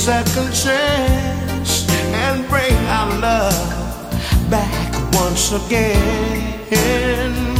Second chance and bring our love back once again.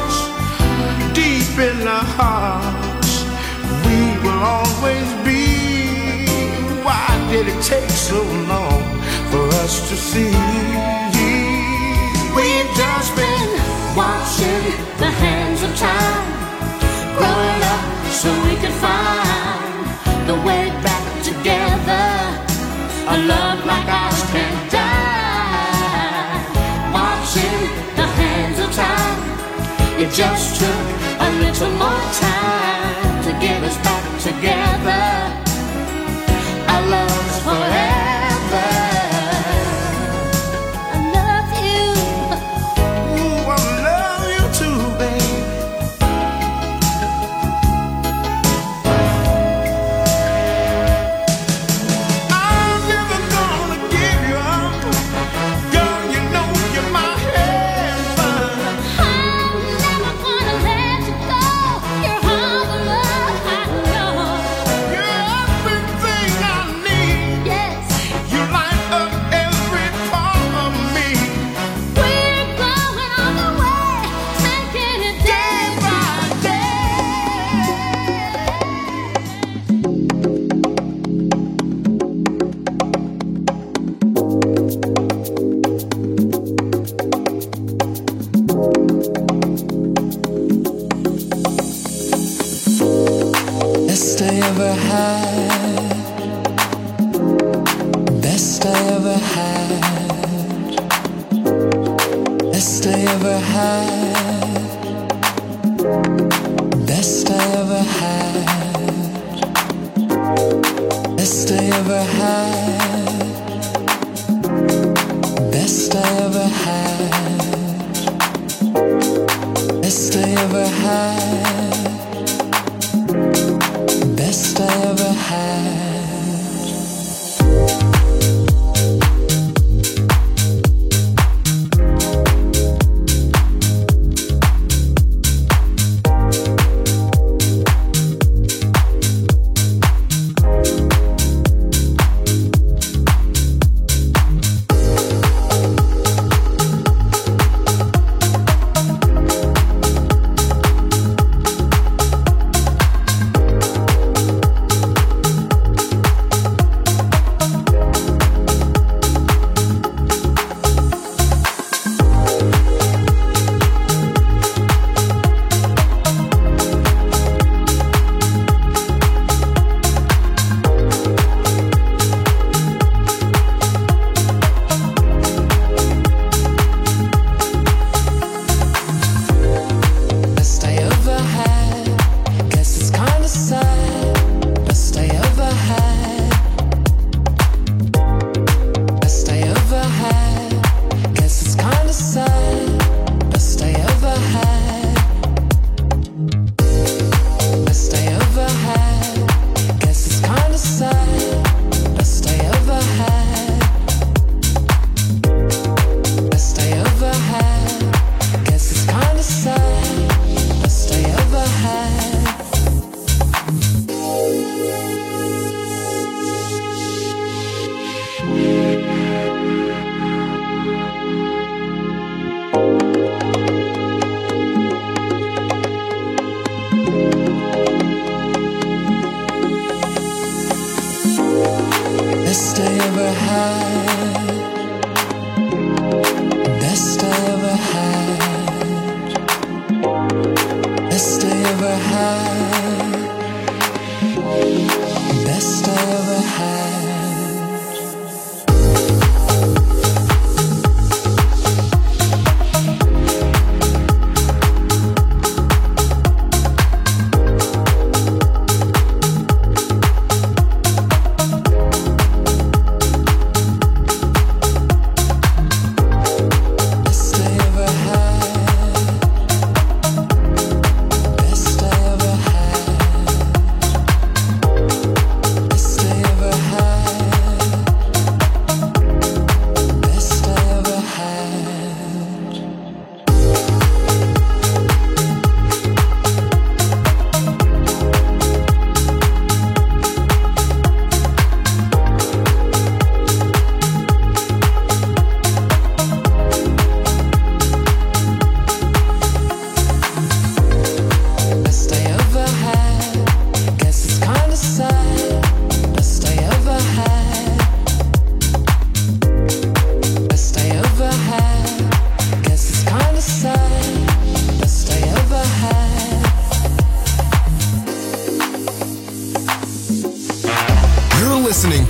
deep in our hearts. We will always be. Why did it take so long for us to see? We've just been watching the hands of time growing up so we could find the way back together. A love like ours can It just took a little more time to get us back together. Our love's forever. ever had, best I ever had, best I ever had, best I ever had, best I ever had, best I ever had.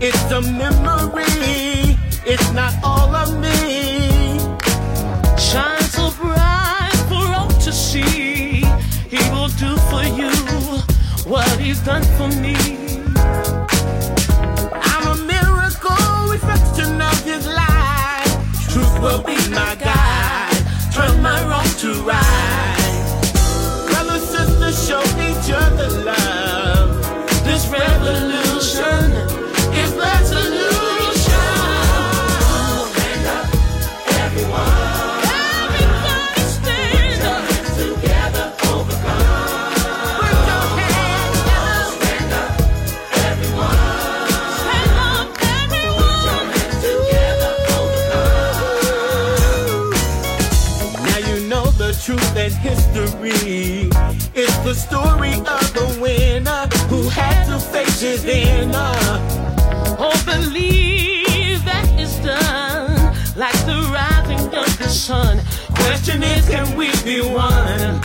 It's a memory. It's not all of me. Shine so bright for all to see. He will do for you what he's done for me. I'm a miracle reflection of his light. Truth will be my guide. Turn my wrong to right. Brother, sisters, show each other love. within us. Oh, believe that it's done, like the rising of the sun. Question is, can we be one?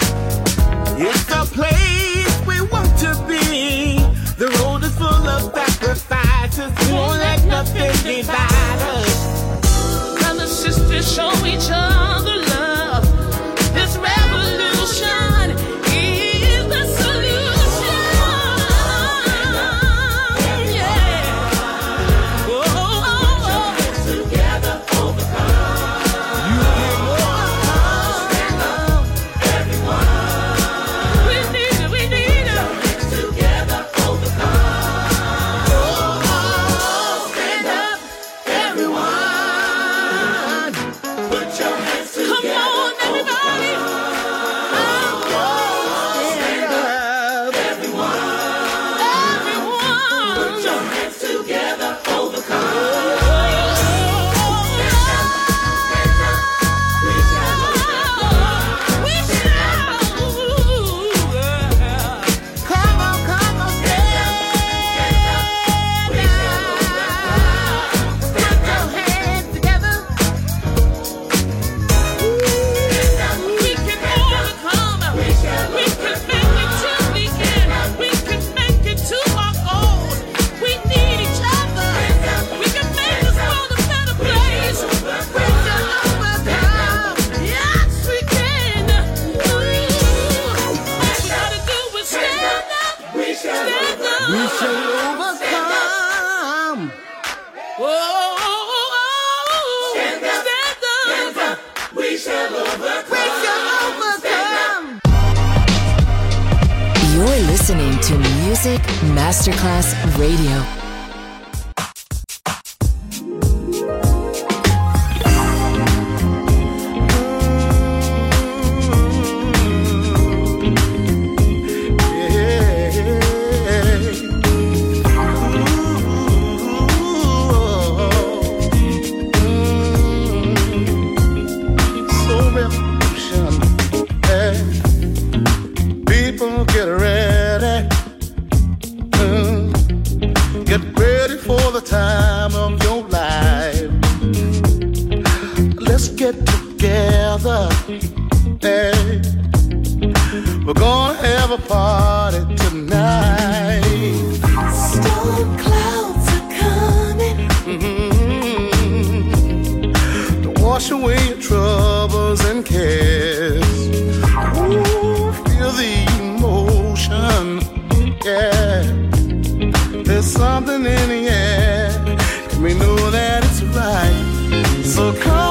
It's the place we want to be. The road is full of sacrifices. Won't let nothing divide us. Come and sisters, show each other. something in the air. We know that it's right. So come.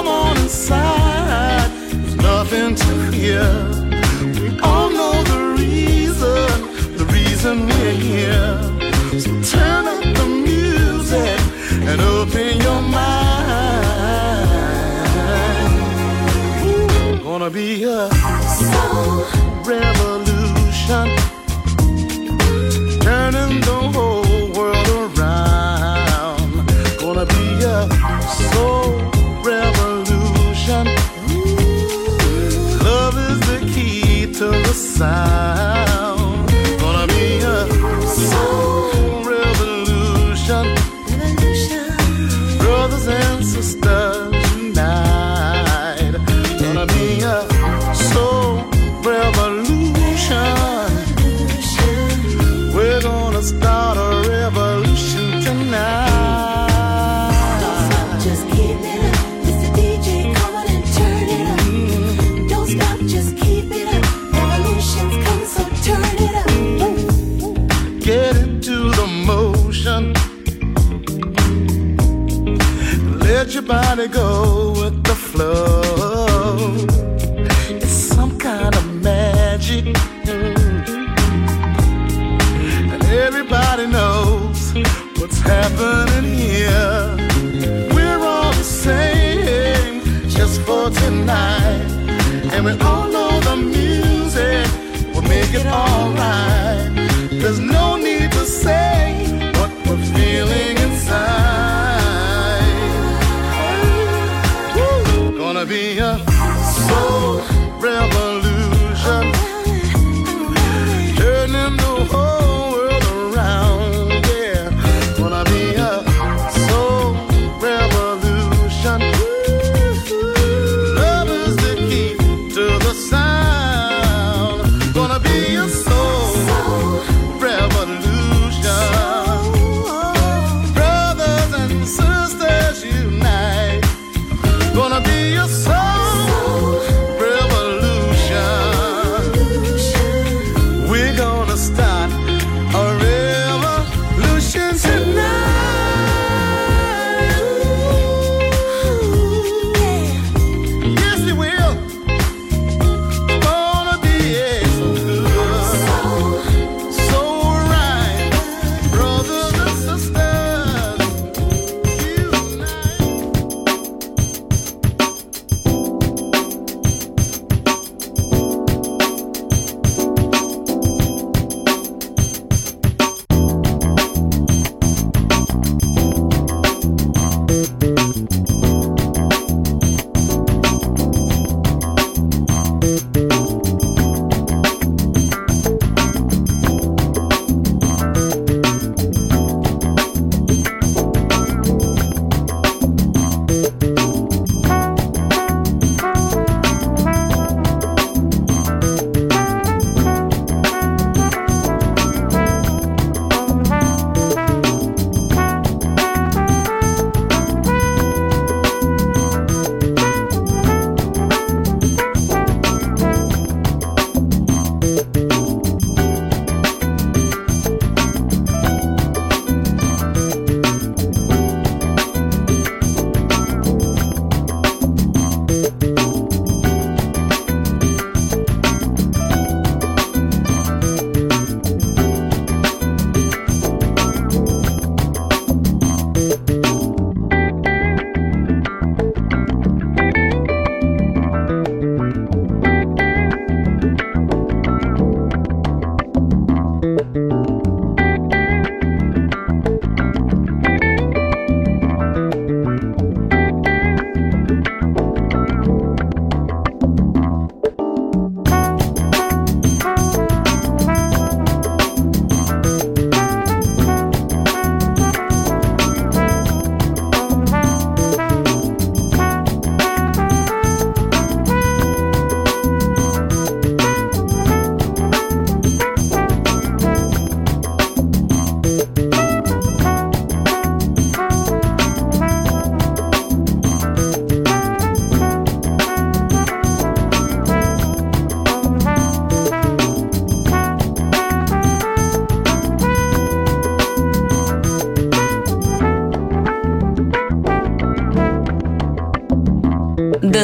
make it alright. There's no need to say.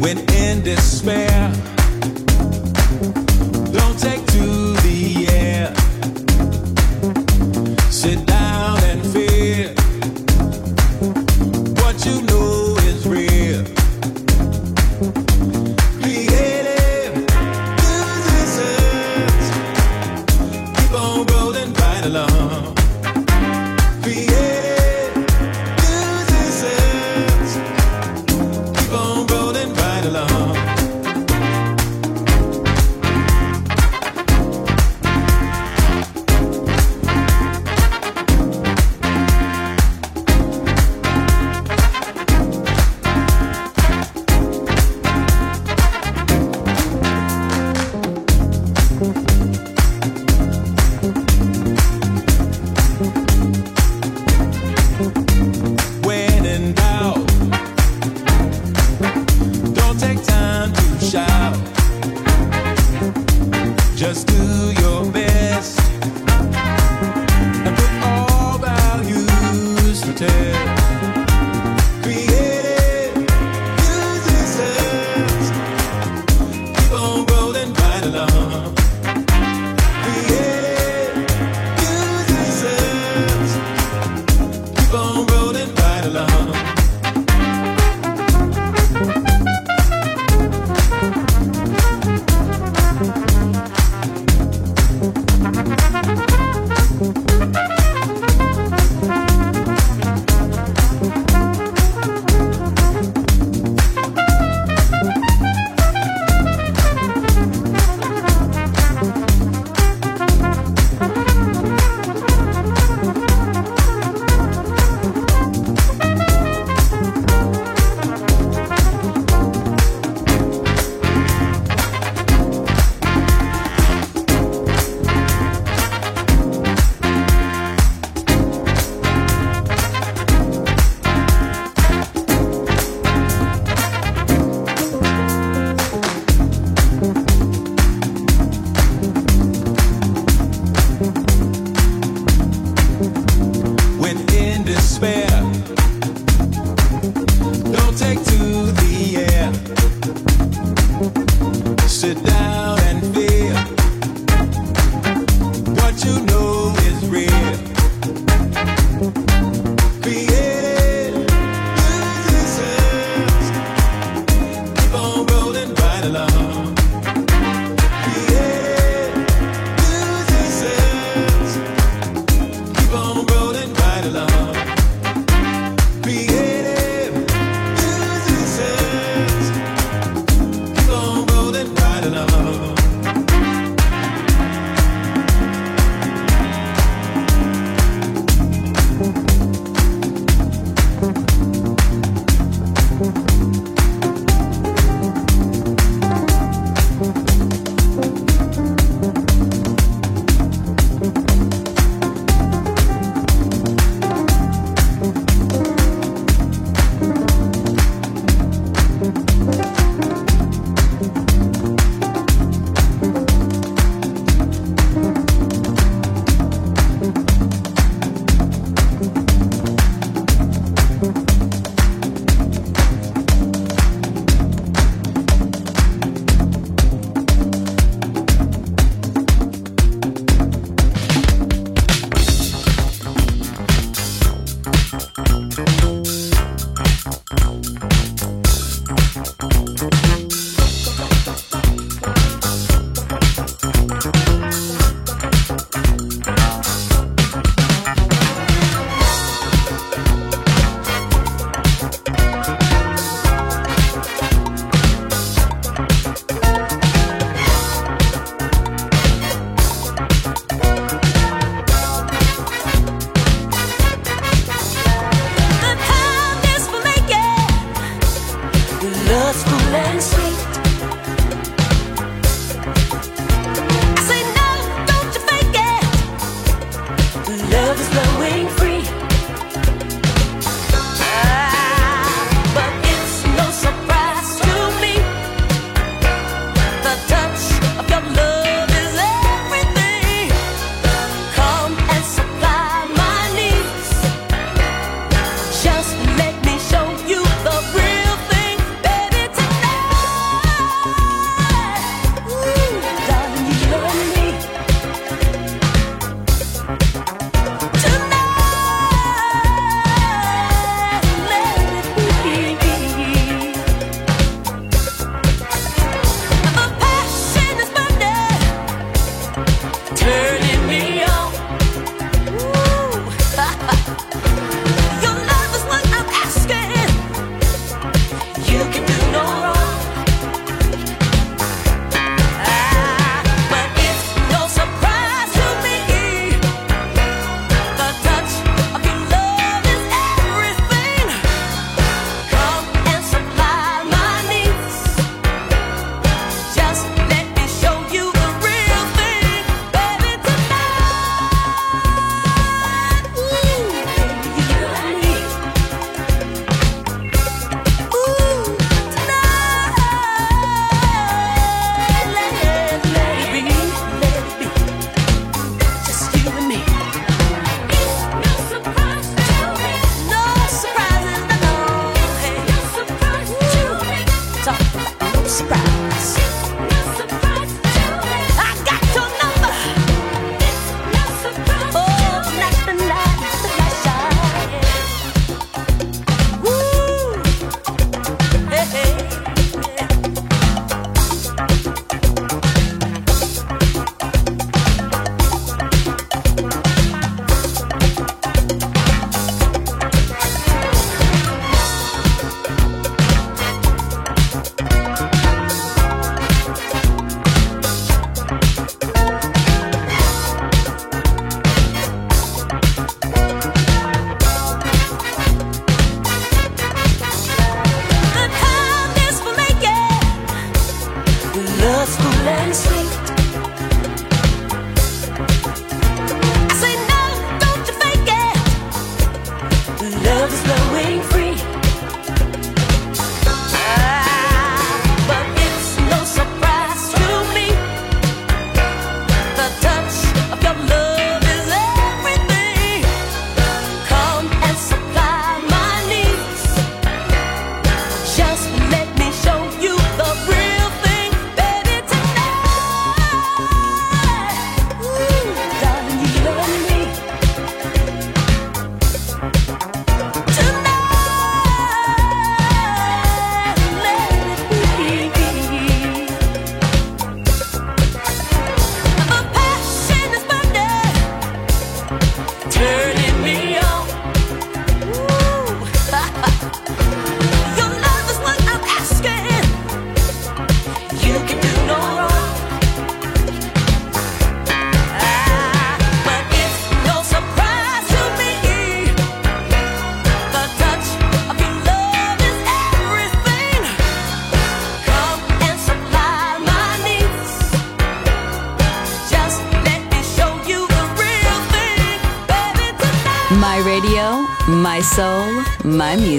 When in despair. Don't take to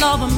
love of.